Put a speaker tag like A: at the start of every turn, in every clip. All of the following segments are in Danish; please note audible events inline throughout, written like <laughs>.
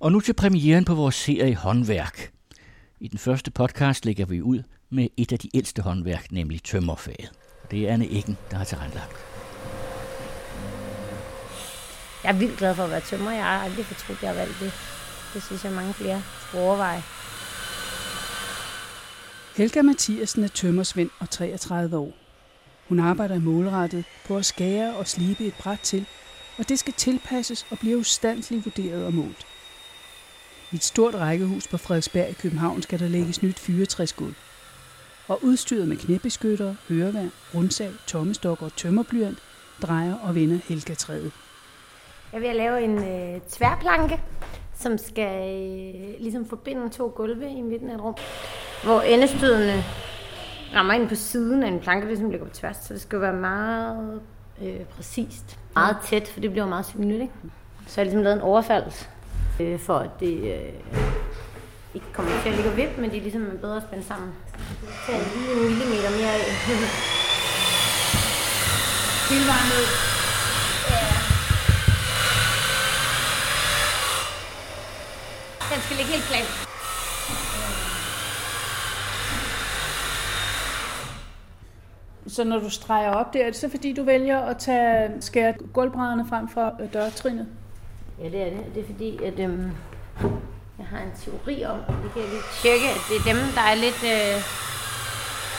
A: Og nu til premieren på vores serie Håndværk. I den første podcast lægger vi ud med et af de ældste håndværk, nemlig tømmerfaget. Det er Anne Eggen, der har tilrettelagt.
B: Jeg er vildt glad for at være tømmer. Jeg har aldrig fortrudt, at jeg har valgt det. Det synes jeg, mange flere skulle overveje.
C: Helga Mathiasen er tømmersvend og 33 år. Hun arbejder målrettet på at skære og slibe et bræt til, og det skal tilpasses og blive ustandsligt vurderet og målt. I et stort rækkehus på Frederiksberg i København skal der lægges nyt fyretræsgulv. Og udstyret med knæbeskyttere, høreværn, rundsag, tommestok og tømmerblyant drejer og vender Helga træet.
B: Jeg vil lave en øh, tværplanke, som skal øh, ligesom forbinde to gulve i midten af et rum, hvor endestødene rammer ind på siden af en planke, ligesom ligger på tværs, så det skal være meget øh, præcist. Meget tæt, for det bliver meget synligt. Ikke? Så jeg har ligesom lavet en overfalds øh, for at det øh, ikke kommer til at ligge og vippe, men de er ligesom bedre spændt sammen. Tag lige en millimeter mere af.
C: Hele vejen ned.
B: Den skal ligge helt plat.
C: Så når du streger op der, er det så fordi, du vælger at tage skære gulvbrædderne frem fra øh, dørtrinet?
B: Ja, det er det. Det er fordi, at øhm, jeg har en teori om, det kan jeg lige tjekke, at det er dem, der er lidt... Øh,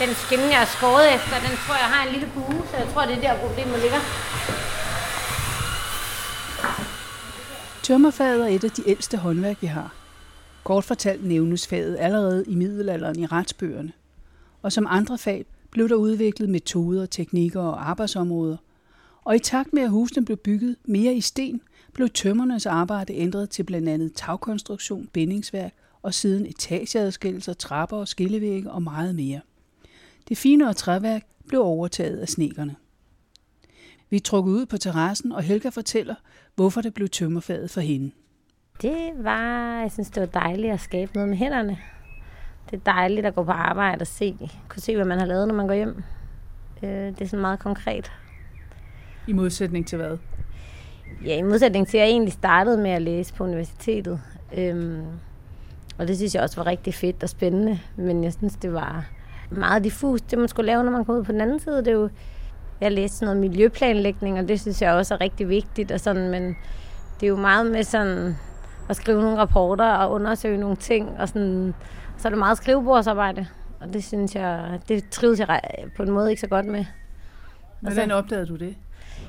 B: den skinne, jeg har skåret efter, den tror jeg har en lille bue, så jeg tror, det er der problemet ligger.
C: Tømmerfaget er et af de ældste håndværk, vi har. Kort fortalt nævnes faget allerede i middelalderen i retsbøgerne. Og som andre fag blev der udviklet metoder, teknikker og arbejdsområder. Og i takt med, at husene blev bygget mere i sten, blev tømmernes arbejde ændret til blandt andet tagkonstruktion, bindingsværk og siden etageadskillelser, trapper og skillevægge og meget mere. Det finere træværk blev overtaget af snekerne. Vi trukket ud på terrassen, og Helga fortæller, hvorfor det blev tømmerfaget for hende.
B: Det var, jeg synes, det var dejligt at skabe noget med hænderne. Det er dejligt at gå på arbejde og se, kunne se, hvad man har lavet, når man går hjem. Øh, det er sådan meget konkret.
C: I modsætning til hvad?
B: Ja, i modsætning til, at jeg egentlig startede med at læse på universitetet. Øhm, og det synes jeg også var rigtig fedt og spændende. Men jeg synes, det var meget diffust, det man skulle lave, når man kom ud på den anden side. Det er jo, jeg læste sådan noget miljøplanlægning, og det synes jeg også er rigtig vigtigt. Og sådan, men det er jo meget med sådan at skrive nogle rapporter og undersøge nogle ting. Og sådan, så er det meget skrivebordsarbejde. Og det synes jeg, det trives jeg på en måde ikke så godt med.
C: Hvordan opdagede du det?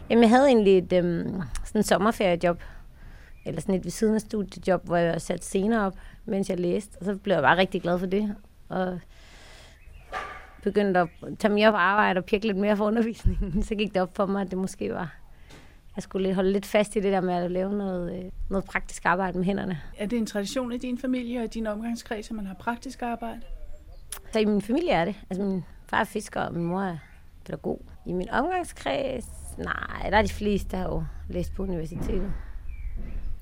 B: Jamen, jeg havde egentlig et øhm, sådan sommerferiejob, eller sådan et ved siden af studiejob, hvor jeg satte scener op, mens jeg læste. Og så blev jeg bare rigtig glad for det. Og begyndte at tage mere på arbejde og pirke lidt mere for undervisningen. <laughs> Så gik det op for mig, at det måske var... Jeg skulle holde lidt fast i det der med at lave noget, øh, noget praktisk arbejde med hænderne.
C: Er det en tradition i din familie og i din omgangskreds, at man har praktisk arbejde?
B: Så i min familie er det. Altså min far er fisker, og min mor er pædagog. I min omgangskreds, nej, der er de fleste, der har jo læst på universitetet.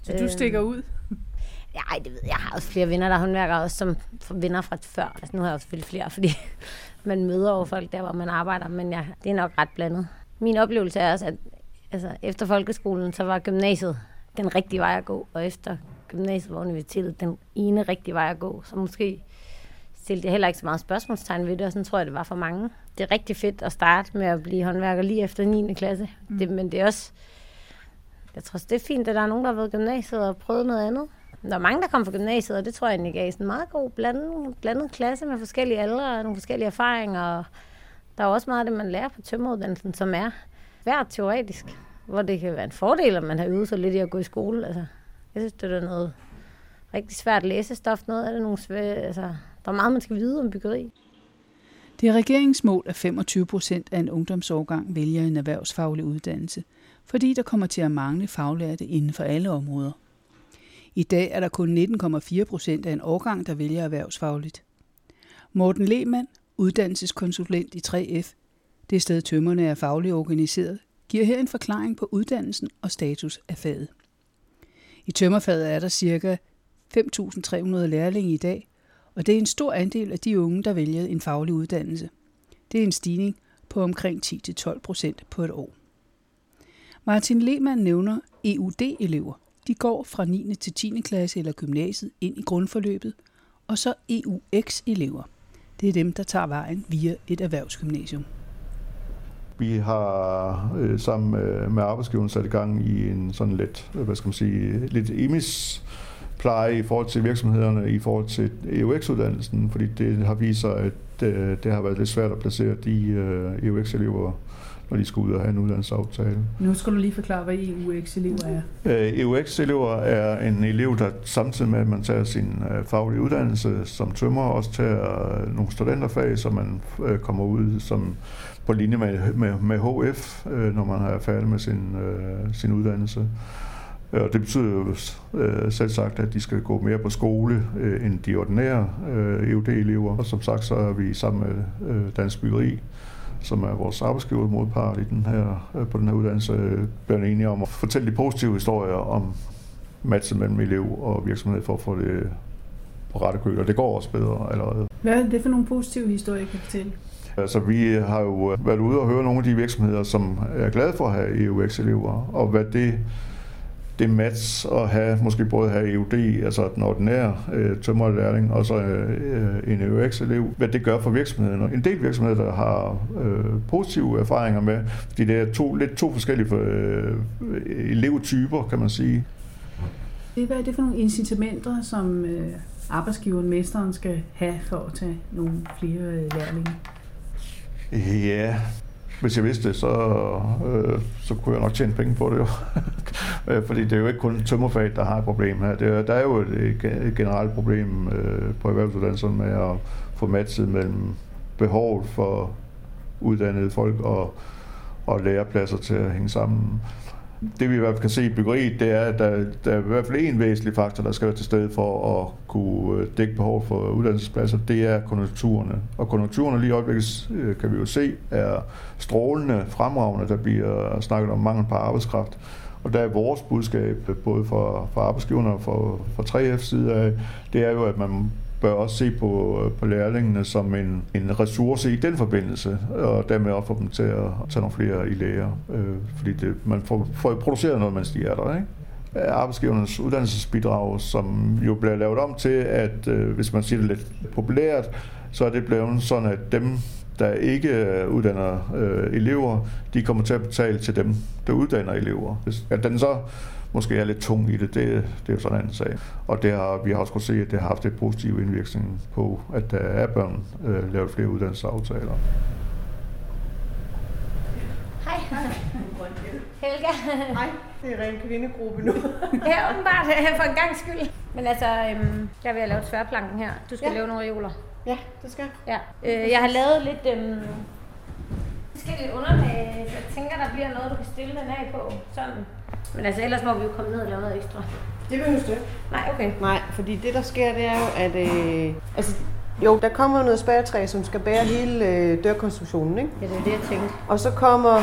C: Så du stikker ud? <laughs>
B: Nej, det ved jeg. Jeg har også flere venner, der er håndværkere, også som venner fra før. Altså, nu har jeg jo selvfølgelig flere, fordi <laughs> man møder over folk der, hvor man arbejder, men ja, det er nok ret blandet. Min oplevelse er også, at altså, efter folkeskolen, så var gymnasiet den rigtige vej at gå, og efter gymnasiet var universitetet den ene rigtige vej at gå. Så måske stillede jeg heller ikke så meget spørgsmålstegn ved det, og sådan tror jeg, det var for mange. Det er rigtig fedt at starte med at blive håndværker lige efter 9. klasse, mm. det, men det er også, jeg tror det er fint, at der er nogen, der har været gymnasiet og prøvet noget andet. Der er mange, der kommer fra gymnasiet, og det tror jeg egentlig gav sådan en meget god blandet, blandet klasse med forskellige aldre og nogle forskellige erfaringer. Og der er også meget af det, man lærer på tømmeruddannelsen, som er svært teoretisk, hvor det kan være en fordel, at man har øvet sig lidt i at gå i skole. Altså, jeg synes, det er noget rigtig svært læsestof. Noget af det nogle svære, altså, der er meget, man skal vide om byggeri.
C: Det er regeringsmål, at 25 procent af en ungdomsårgang vælger en erhvervsfaglig uddannelse, fordi der kommer til at mangle faglærte inden for alle områder. I dag er der kun 19,4 procent af en årgang, der vælger erhvervsfagligt. Morten Lehmann, uddannelseskonsulent i 3F, det sted tømmerne er fagligt organiseret, giver her en forklaring på uddannelsen og status af faget. I tømmerfaget er der ca. 5.300 lærlinge i dag, og det er en stor andel af de unge, der vælger en faglig uddannelse. Det er en stigning på omkring 10-12 procent på et år. Martin Lehmann nævner EUD-elever, De går fra 9. til 10. klasse eller gymnasiet ind i grundforløbet, og så EUX-elever. Det er dem, der tager vejen via et erhvervsgymnasium.
D: Vi har øh, sammen med, arbejdsgiveren sat i gang i en sådan lidt, hvad skal man sige, lidt emis pleje i forhold til virksomhederne, i forhold til EUX-uddannelsen, fordi det har vist sig, at det, øh, det har været lidt svært at placere de øh, EUX-elever når de skal ud og have en uddannelsesaftale.
C: Nu skal du lige forklare, hvad EUX-elever
D: er. Øh, EUX-elever er en elev, der samtidig med, at man tager sin øh, faglige uddannelse som tømmer, også tager øh, nogle studenterfag, så man kommer ud som på linje med, med, med HF, når man er færdig med sin, sin uddannelse. Og det betyder jo selv sagt, at de skal gå mere på skole end de ordinære EUD-elever. Og som sagt, så er vi sammen med Dansk Byggeri som er vores arbejdsgiver modpart i den her, øh, på den her uddannelse, bliver enige om at fortælle de positive historier om matchen mellem elev og virksomhed for at få det på rette køl, og det går også bedre allerede.
C: Hvad er det for nogle positive historier, kan fortælle?
D: Altså, vi har jo været ude og høre nogle af de virksomheder, som er glade for at have EUX-elever, og hvad det det match at have, måske både have EUD, altså den ordinære øh, tømmerlærling, og så øh, en EUX-elev, hvad det gør for virksomheden. En del virksomheder, der har øh, positive erfaringer med, fordi det er to, lidt to forskellige øh, elevtyper, kan man sige.
C: Hvad er det for nogle incitamenter, som øh, arbejdsgiveren, mesteren, skal have for at tage nogle flere øh, lærlinge?
D: Ja, hvis jeg vidste det, så, øh, så kunne jeg nok tjene penge på det jo. <laughs> Øh, fordi det er jo ikke kun tømmerfag, der har et problem her. Det, der er jo et, et generelt problem øh, på erhvervsuddannelserne med at få matchet mellem behovet for uddannede folk og, og lærepladser til at hænge sammen det vi i hvert fald kan se i byggeriet, det er, at der, der er i hvert fald en væsentlig faktor, der skal være til stede for at kunne øh, dække behov for uddannelsespladser, det er konjunkturerne. Og konjunkturerne lige i øjeblikket, øh, kan vi jo se, er strålende, fremragende. Der bliver snakket om mangel på arbejdskraft. Og der er vores budskab, både fra, fra arbejdsgiverne og fra, 3F's side af, det er jo, at man bør også se på, øh, på lærlingene som en, en ressource i den forbindelse, og dermed også få dem til at tage nogle flere i læger, øh, fordi det, man får, får produceret noget, mens de er der. Ikke? arbejdsgivernes uddannelsesbidrag, som jo bliver lavet om til, at øh, hvis man siger det lidt populært, så er det blevet sådan, at dem, der ikke øh, uddanner øh, elever, de kommer til at betale til dem, der uddanner elever. At den så måske er lidt tung i det, det, det er jo sådan en anden sag. Og det har, vi har også kunnet se, at det har haft et positiv indvirkning på, at der er børn øh, lavet flere uddannelsesaftaler.
B: Hej. Helga.
E: Hej, det er ren kvindegruppe nu. <laughs>
B: ja, åbenbart <laughs> for en gang skyld. Men altså, øhm, jeg vil have lavet tværplanken her. Du skal ja. lave nogle reoler.
E: Ja, det skal
B: jeg. Ja. Øh, jeg har lavet lidt øhm, forskellige underlag, så jeg tænker, der bliver noget, du kan stille den af på. Sådan. Men altså, ellers må vi jo komme ned og lave noget ekstra.
E: Det behøver du ikke.
B: Nej, okay.
E: Nej, fordi det, der sker, det er jo, at... Øh, altså, jo, der kommer noget spærretræ, som skal bære hele øh, dørkonstruktionen, ikke?
B: Ja, det er det, jeg tænkte.
E: Og så kommer...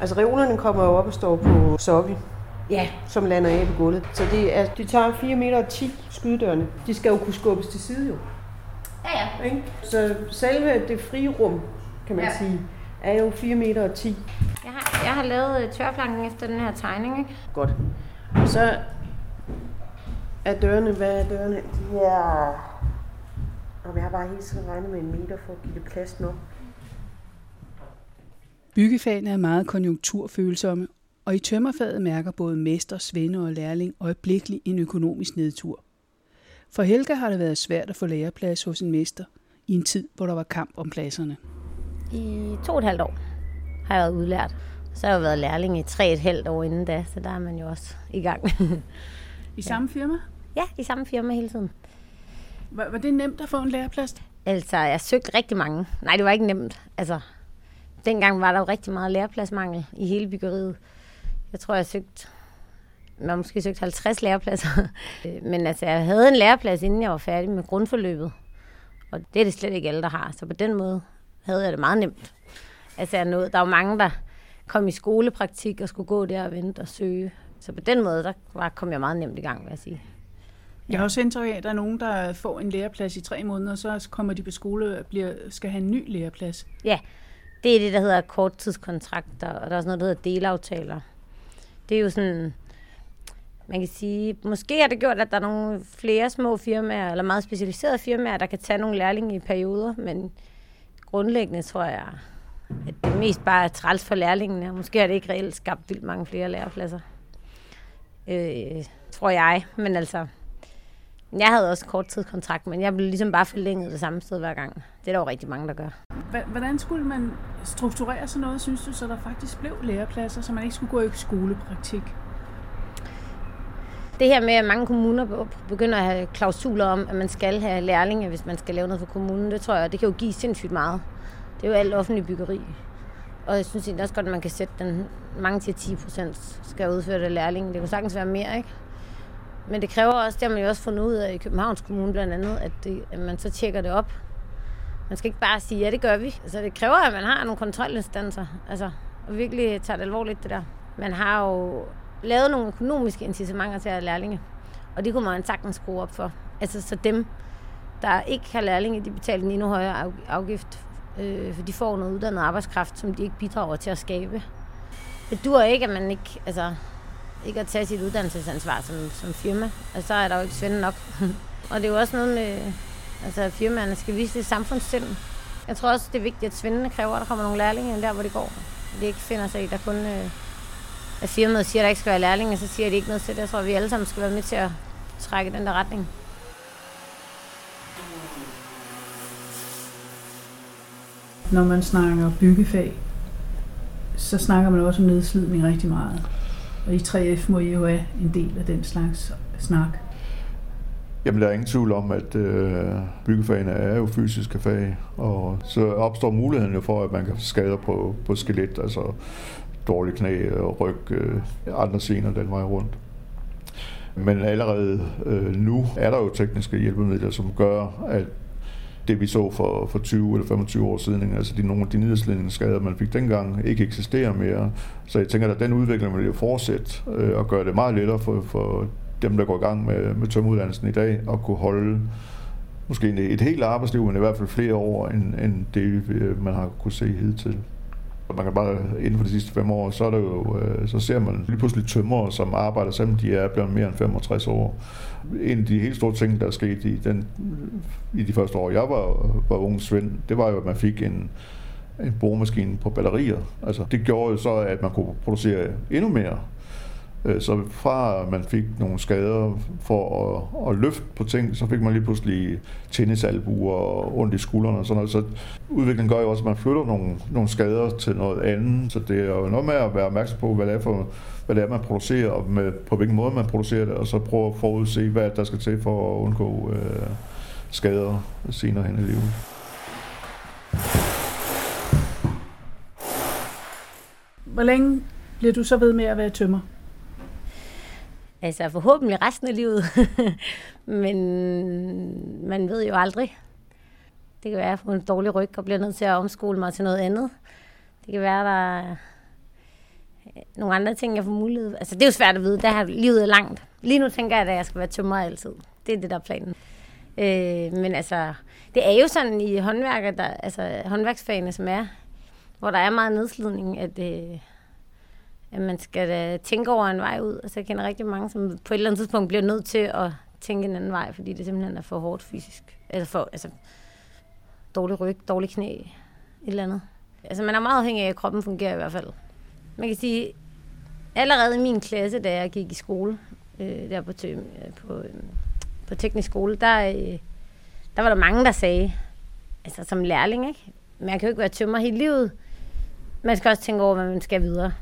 E: Altså, reolerne kommer jo op og står på sokkel.
B: Ja.
E: Som lander af på gulvet. Så det, er, det tager 4 meter og 10 skydedørene. De skal jo kunne skubbes til side, jo.
B: Ja, ja.
E: Ikke? Så selve det frie rum, kan man ja. sige, er jo 4 meter og 10.
B: Jeg har, jeg har lavet tørplanken efter den her tegning, ikke?
E: Godt. Så er dørene, hvad er dørene? Ja. Og jeg har bare hele tiden regnet med en meter for at give det plads nok.
C: Byggefagene er meget konjunkturfølsomme, og i tømmerfaget mærker både mester, svende og lærling øjeblikkeligt en økonomisk nedtur. For Helga har det været svært at få læreplads hos en mester i en tid, hvor der var kamp om pladserne.
B: I to og et halvt år har jeg været udlært. Så har jeg været lærling i tre et halvt år inden da, så der er man jo også i gang. <laughs>
C: I samme firma?
B: Ja, i samme firma hele tiden.
C: Var, var det nemt at få en læreplads?
B: Altså, jeg søgte rigtig mange. Nej, det var ikke nemt. Altså, dengang var der jo rigtig meget lærepladsmangel i hele byggeriet. Jeg tror, jeg søgte man måske søgt 50 lærepladser. <laughs> Men altså, jeg havde en læreplads, inden jeg var færdig med grundforløbet. Og det er det slet ikke alle, der har. Så på den måde havde jeg det meget nemt. Altså, jeg nåede, der var mange, der kom i skolepraktik og skulle gå der og vente og søge. Så på den måde, der var, kom jeg meget nemt i gang, vil jeg sige.
C: Jeg har også indtryk af, at der er nogen, der får en læreplads i tre måneder, og så kommer de på skole og bliver, skal have en ny læreplads.
B: Ja, det er det, der hedder korttidskontrakter, og der er også noget, der hedder delaftaler. Det er jo sådan, man kan sige, måske har det gjort, at der er nogle flere små firmaer, eller meget specialiserede firmaer, der kan tage nogle lærlinge i perioder, men grundlæggende tror jeg, at det mest bare er træls for lærlingene, og måske har det ikke reelt skabt vildt mange flere lærepladser. Øh, tror jeg, men altså, jeg havde også kort tid kontrakt, men jeg blev ligesom bare forlænget det samme sted hver gang. Det er der jo rigtig mange, der gør.
C: Hvordan skulle man strukturere sådan noget, synes du, så der faktisk blev lærepladser, så man ikke skulle gå i skolepraktik?
B: Det her med, at mange kommuner begynder at have klausuler om, at man skal have lærlinge, hvis man skal lave noget for kommunen, det tror jeg, det kan jo give sindssygt meget. Det er jo alt offentlig byggeri. Og jeg synes også godt, at man kan sætte den mange til 10 procent skal udføre det lærlinge. Det kunne sagtens være mere, ikke? Men det kræver også, det har man jo også fundet ud af i Københavns Kommune blandt andet, at, det, at man så tjekker det op. Man skal ikke bare sige, ja, det gør vi. Altså, det kræver, at man har nogle kontrolinstanser, altså, og virkelig tager det alvorligt, det der. Man har jo lavet nogle økonomiske incitamenter til at have lærlinge, og det kunne man sagtens skrue op for. Altså, så dem, der ikke har lærlinge, de betaler en endnu højere afgift, øh, for de får noget uddannet arbejdskraft, som de ikke bidrager til at skabe. Det dur ikke, at man ikke, altså, ikke at tage sit uddannelsesansvar som, som firma. Altså, så er der jo ikke svende nok. <laughs> og det er jo også noget med, altså firmaerne skal vise det samfundssind. Jeg tror også, det er vigtigt, at svendene kræver, at der kommer nogle lærlinge der, hvor de går. De ikke finder sig i, der kun øh, at firmaet siger, at der ikke skal være lærlinge, så siger de ikke noget til det. Jeg tror, at vi alle sammen skal være med til at trække den der retning.
C: Når man snakker byggefag, så snakker man også om nedslidning rigtig meget. Og i 3F må I jo have en del af den slags snak.
D: Jamen, der er ingen tvivl om, at øh, byggefagene er jo fysiske fag, og så opstår muligheden jo for, at man kan skade på, på skelet, altså dårlige knæ, øh, ryg, øh, andre sener den vej rundt. Men allerede øh, nu er der jo tekniske hjælpemidler, som gør, at det vi så for, for 20 eller 25 år siden, altså de, nogle af de nedslidningsskader, man fik dengang, ikke eksisterer mere. Så jeg tænker, at den udvikling vil jo fortsætte øh, og gøre det meget lettere for, for dem, der går i gang med, med tømmeruddannelsen i dag, at kunne holde måske et helt arbejdsliv, men i hvert fald flere år, end, end det øh, man har kunne se hidtil. Man kan bare inden for de sidste fem år, så, er der jo, øh, så ser man lige pludselig tømmer, som arbejder, selvom de er blevet mere end 65 år. En af de helt store ting, der skete i, den, i de første år, jeg var, var ung svend, det var jo, at man fik en, en boremaskine på batterier. Altså, det gjorde jo så, at man kunne producere endnu mere Øh, så fra man fik nogle skader for at, at løfte på ting, så fik man lige pludselig tennisalbuer og ondt i skuldrene og sådan noget. Så udviklingen gør jo også, at man flytter nogle, nogle skader til noget andet. Så det er jo noget med at være opmærksom på, hvad det er, for, hvad det er man producerer, og med, på hvilken måde man producerer det, og så prøve at forudse, hvad der skal til for at undgå øh, skader senere hen i livet.
C: Hvor længe bliver du så ved med at være tømmer?
B: Altså forhåbentlig resten af livet. <laughs> Men man ved jo aldrig. Det kan være, at jeg får en dårlig ryg og bliver nødt til at omskole mig til noget andet. Det kan være, at der er øh, nogle andre ting, jeg får mulighed Altså, det er jo svært at vide. Der har livet er langt. Lige nu tænker jeg, at jeg skal være tømmer altid. Det er det, der er planen. Øh, men altså, det er jo sådan i håndværker, der, altså håndværksfagene, som er, hvor der er meget nedslidning, at, øh, at man skal tænke over en vej ud. Altså, jeg kender rigtig mange, som på et eller andet tidspunkt bliver nødt til at tænke en anden vej, fordi det simpelthen er for hårdt fysisk. Altså, for, altså dårlig ryg, dårlig knæ, et eller andet. Altså, man er meget afhængig af, at kroppen fungerer i hvert fald. Man kan sige, allerede i min klasse, da jeg gik i skole, øh, der på, tø, øh, på, øh, på teknisk skole, der, øh, der var der mange, der sagde, altså som lærling, ikke? Man kan jo ikke være tømmer hele livet. Man skal også tænke over, hvad man skal videre.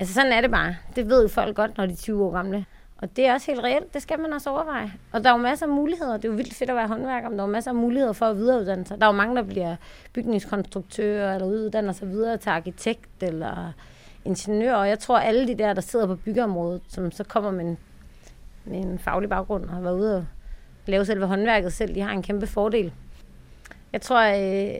B: Altså sådan er det bare. Det ved folk godt, når de er 20 år gamle. Og det er også helt reelt. Det skal man også overveje. Og der er jo masser af muligheder. Det er jo vildt fedt at være håndværker, men der er jo masser af muligheder for at videreuddanne sig. Der er jo mange, der bliver bygningskonstruktører, eller uddanner sig videre til arkitekt, eller ingeniør. Og jeg tror, alle de der, der sidder på byggeområdet, som så kommer med en, med en faglig baggrund og har været ude og lave selve håndværket selv, de har en kæmpe fordel. Jeg tror, øh,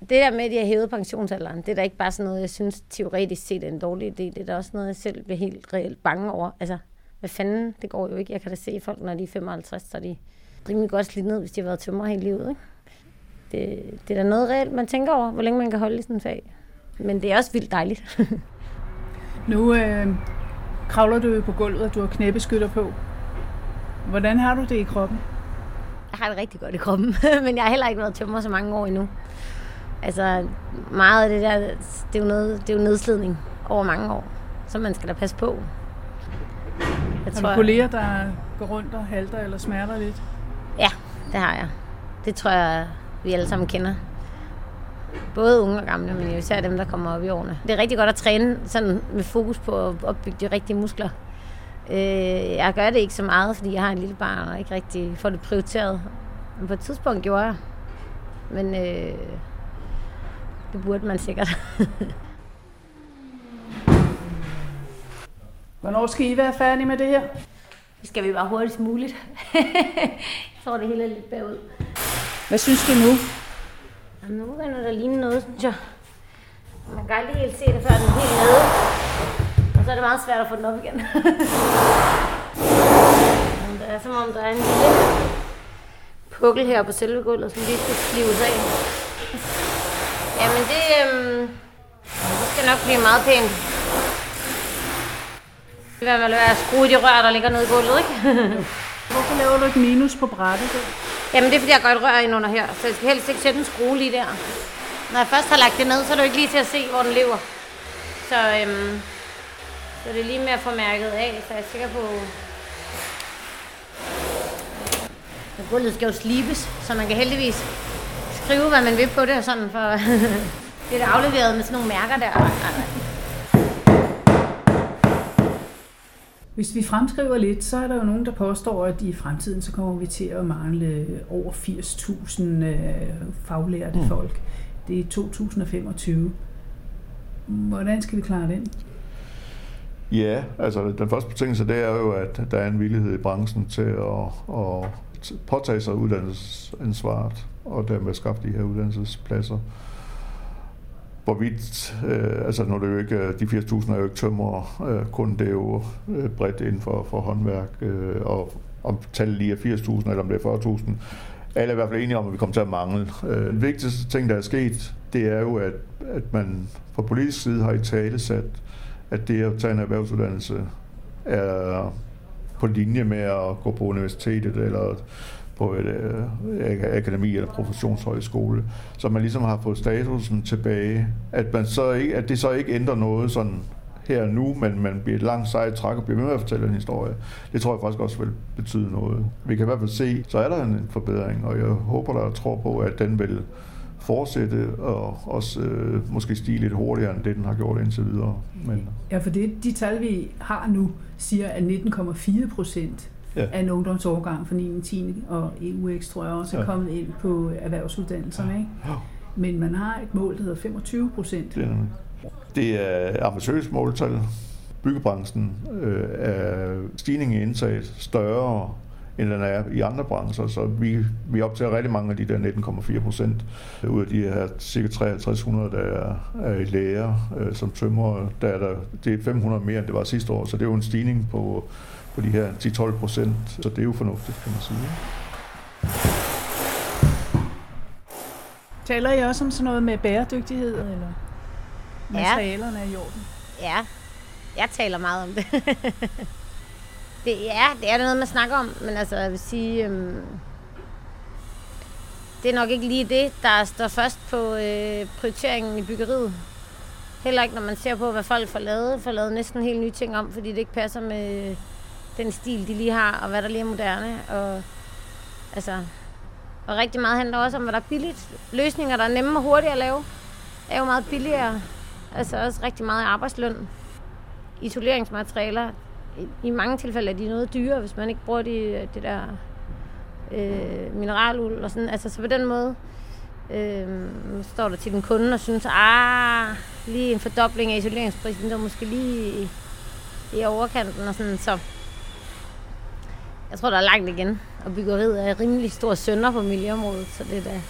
B: det der med, at de har hævet pensionsalderen, det er da ikke bare sådan noget, jeg synes teoretisk set er en dårlig idé. Det er da også noget, jeg selv bliver helt reelt bange over. Altså, hvad fanden, det går jo ikke. Jeg kan da se folk, når de er 55, så er de rimelig godt slidt ned, hvis de har været tømmer hele livet. Ikke? Det, det er da noget reelt, man tænker over, hvor længe man kan holde i sådan en fag. Men det er også vildt dejligt. <laughs>
C: nu, øh, kravler du jo på gulvet, og du har knæbeskytter på. Hvordan har du det i kroppen?
B: Jeg har det rigtig godt i kroppen, <laughs> men jeg har heller ikke været tømmer så mange år endnu. Altså, meget af det der, det er jo, noget, det er jo nedslidning over mange år, så man skal da passe på.
C: Jeg har tror, du kolleger, der går rundt og halter eller smerter lidt?
B: Ja, det har jeg. Det tror jeg, vi alle sammen kender. Både unge og gamle, men især dem, der kommer op i årene. Det er rigtig godt at træne sådan med fokus på at opbygge de rigtige muskler. Øh, jeg gør det ikke så meget, fordi jeg har en lille barn og ikke rigtig får det prioriteret. Men på et tidspunkt gjorde jeg. Men øh, det burde man sikkert.
C: Hvornår skal I være færdige med det her?
B: Det skal vi bare hurtigst muligt. jeg tror, det hele er lidt bagud.
C: Hvad synes du nu?
B: Jamen, nu begynder der ligne noget, synes jeg. Man kan aldrig helt se det, før den er helt nede. Og så er det meget svært at få den op igen. Men det er som om, der er en lille pukkel her på selve gulvet, som lige skal slives af. Jamen, det, øhm, det skal nok blive meget pænt. Det vil vel være at skrue de rør, der ligger nede i gulvet, ikke? <laughs>
C: Hvorfor laver du et minus på brættet der?
B: Jamen det er fordi, jeg går et rør ind under her, så jeg skal helst ikke sætte en skrue lige der. Når jeg først har lagt det ned, så er det jo ikke lige til at se, hvor den lever. Så, øhm, så det er lige med at få mærket af, så jeg er sikker på... at gulvet skal jo slibes, så man kan heldigvis skrive, hvad man vil på det, og sådan, for det <laughs> er afleveret med sådan nogle mærker der.
C: Hvis vi fremskriver lidt, så er der jo nogen, der påstår, at i fremtiden så kommer vi til at mangle over 80.000 øh, faglærte mm. folk. Det er 2025. Hvordan skal vi klare den?
D: Ja, altså den første betingelse det er jo, at der er en villighed i branchen til at, at påtage sig uddannelsesansvaret og dermed skaffe de her uddannelsespladser hvorvidt, øh, altså nu er det jo ikke, øh, de 80.000 er jo ikke tømmer øh, kun, det er jo øh, bredt inden for, for håndværk, øh, og om tallet lige er 80.000 eller om det er 40.000. Alle er i hvert fald enige om, at vi kommer til at mangle. Øh, den vigtigste ting, der er sket, det er jo, at, at man fra politisk side har i tale sat, at det at tage en erhvervsuddannelse er på linje med at gå på universitetet eller på et øh, akademi eller professionshøjskole, så man ligesom har fået statusen tilbage, at, man så ikke, at det så ikke ændrer noget sådan her nu, men man bliver et langt sejt træk og bliver med at fortælle en historie. Det tror jeg faktisk også vil betyde noget. Vi kan i hvert fald se, så er der en forbedring, og jeg håber der tror på, at den vil fortsætte og også øh, måske stige lidt hurtigere, end det den har gjort indtil videre. Men...
C: Ja, for det, de tal, vi har nu, siger, at 19,4 procent ja. af en ungdomsårgang fra 9. 10. og EUX, tror jeg også, er ja. kommet ind på erhvervsuddannelserne. Ikke? Ja. Men man har et mål, der hedder 25 procent.
D: Det, det er ambitiøst måltal. Byggebranchen øh, er stigningen i indtaget større end den er i andre brancher. Så vi, vi optager rigtig mange af de der 19,4 procent ud af de her cirka 5300, der er, er i læger øh, som tømmer. Der er der, det er 500 mere, end det var sidste år, så det er jo en stigning på på de her 10-12 procent. Så det er jo fornuftigt, kan man sige.
C: Taler I også om sådan noget med bæredygtighed, eller materialerne er i orden?
B: Ja, jeg taler meget om det. <laughs> det, ja, det er noget, man snakker om, men altså, jeg vil sige, øhm, det er nok ikke lige det, der står først på øh, prioriteringen i byggeriet. Heller ikke, når man ser på, hvad folk får lavet. Får lavet næsten helt nye ting om, fordi det ikke passer med øh, den stil, de lige har, og hvad der lige er moderne. Og, altså, og rigtig meget handler også om, hvad der er billigt. Løsninger, der er nemme og hurtige at lave, er jo meget billigere. Altså også rigtig meget arbejdsløn. Isoleringsmaterialer. I, mange tilfælde er de noget dyre, hvis man ikke bruger de, det der øh, mineraluld og sådan. Altså så på den måde øh, står der til den kunde og synes, ah, lige en fordobling af isoleringsprisen, der måske lige i overkanten og sådan. Så jeg tror, der er langt igen. Og byggeriet er rimelig stor sønder på miljøområdet, så det er da...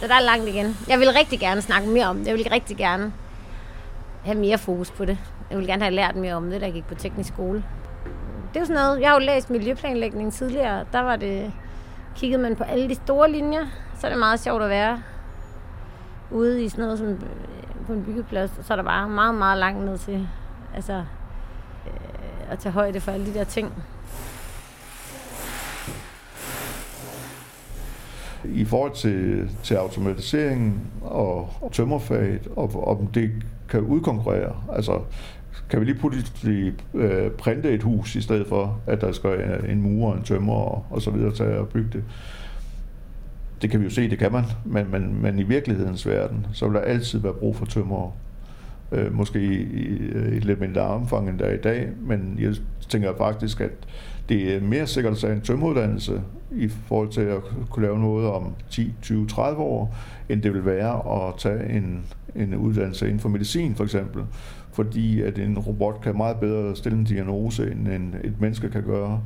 B: Så der er langt igen. Jeg vil rigtig gerne snakke mere om det. Jeg vil rigtig gerne have mere fokus på det. Jeg ville gerne have lært mere om det, da jeg gik på teknisk skole. Det er jo sådan noget, jeg har jo læst miljøplanlægning tidligere. Der var det, kiggede man på alle de store linjer, så er det meget sjovt at være ude i sådan noget som øh, på en byggeplads, så er der bare meget, meget langt ned til Altså, øh, at tage højde for alle de der ting.
D: I forhold til, til automatiseringen og, og tømmerfaget, og om det kan udkonkurrere, altså kan vi lige pludselig øh, printe et hus, i stedet for, at der skal en mur, en tømmer og, og så videre til at bygge det. Det kan vi jo se, det kan man, men, men, men i virkelighedens verden, så vil der altid være brug for tømmer. Øh, måske i, i, i et lidt mindre omfang, end der er i dag, men jeg tænker faktisk, at det er mere sikkert at tage en tømmeruddannelse i forhold til at kunne lave noget om 10, 20, 30 år, end det vil være at tage en, en uddannelse inden for medicin for eksempel. Fordi at en robot kan meget bedre stille en diagnose, end en, et menneske kan gøre.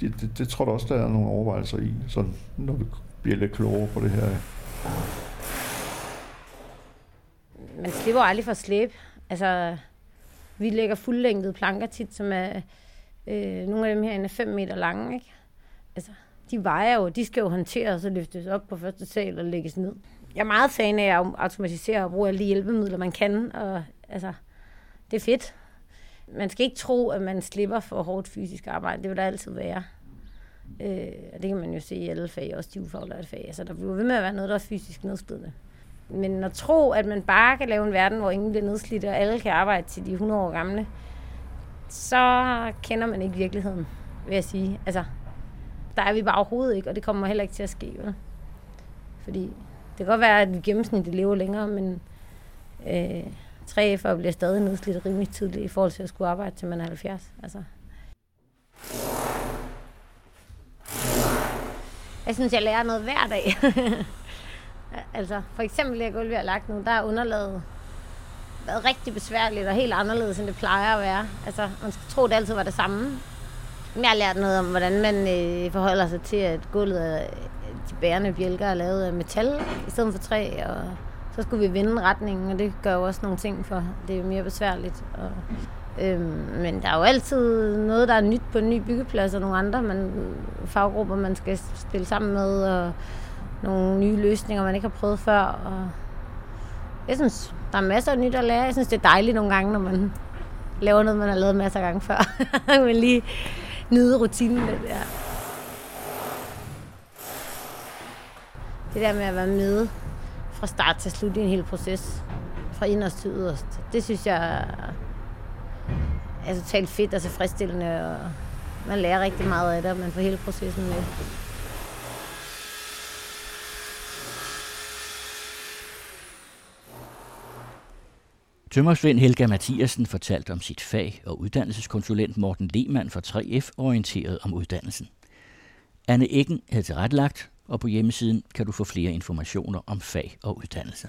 D: Det, det, det tror jeg også, der er nogle overvejelser i, sådan, når vi bliver lidt klogere på det her.
B: Man slipper aldrig for slæb. Altså, vi lægger fuldlængdede planker tit, som er øh, nogle af dem her er 5 meter lange. Ikke? Altså, de vejer jo, de skal jo håndteres og løftes op på første sal og lægges ned. Jeg er meget fan af at automatisere og bruge alle de hjælpemidler, man kan. Og, altså, det er fedt. Man skal ikke tro, at man slipper for hårdt fysisk arbejde. Det vil der altid være. Øh, og det kan man jo se i alle fag, også de ufaglærte fag. Altså, der bliver ved med at være noget, der er fysisk nedslidende. Men at tro, at man bare kan lave en verden, hvor ingen bliver nedslidt, og alle kan arbejde til de 100 år gamle, så kender man ikke virkeligheden, vil jeg sige. Altså, der er vi bare overhovedet ikke, og det kommer heller ikke til at ske. Vel? Fordi det kan godt være, at vi gennemsnitligt lever længere, men øh, 3F'er bliver stadig nedslidt rimelig tidligt i forhold til at skulle arbejde til man er 70. Altså. Jeg synes, jeg lærer noget hver dag. <laughs> altså, for eksempel det gulv, vi har lagt nu, der er underlaget været rigtig besværligt og helt anderledes, end det plejer at være. Altså, man skal tro, at det altid var det samme. Men jeg har lært noget om, hvordan man øh, forholder sig til, at gulvet er, de bærende bjælker er lavet af metal i stedet for træ, og så skulle vi vende retningen, og det gør jo også nogle ting for, det er mere besværligt. Og, øhm, men der er jo altid noget, der er nyt på en ny byggeplads, og nogle andre man, faggrupper, man skal spille sammen med, og nogle nye løsninger, man ikke har prøvet før. Og jeg synes, der er masser af nyt at lære. Jeg synes, det er dejligt nogle gange, når man laver noget, man har lavet masser af gange før. <laughs> man lige nyde rutinen lidt, ja. Det der med at være med fra start til slut i en hel proces, fra inderst til yderst, det synes jeg er totalt fedt og tilfredsstillende, og man lærer rigtig meget af det, og man får hele processen med.
A: Tømmersvend Helga Mathiasen fortalte om sit fag, og uddannelseskonsulent Morten Lehmann fra 3F orienteret om uddannelsen. Anne Eggen havde tilrettelagt, og på hjemmesiden kan du få flere informationer om fag og uddannelse.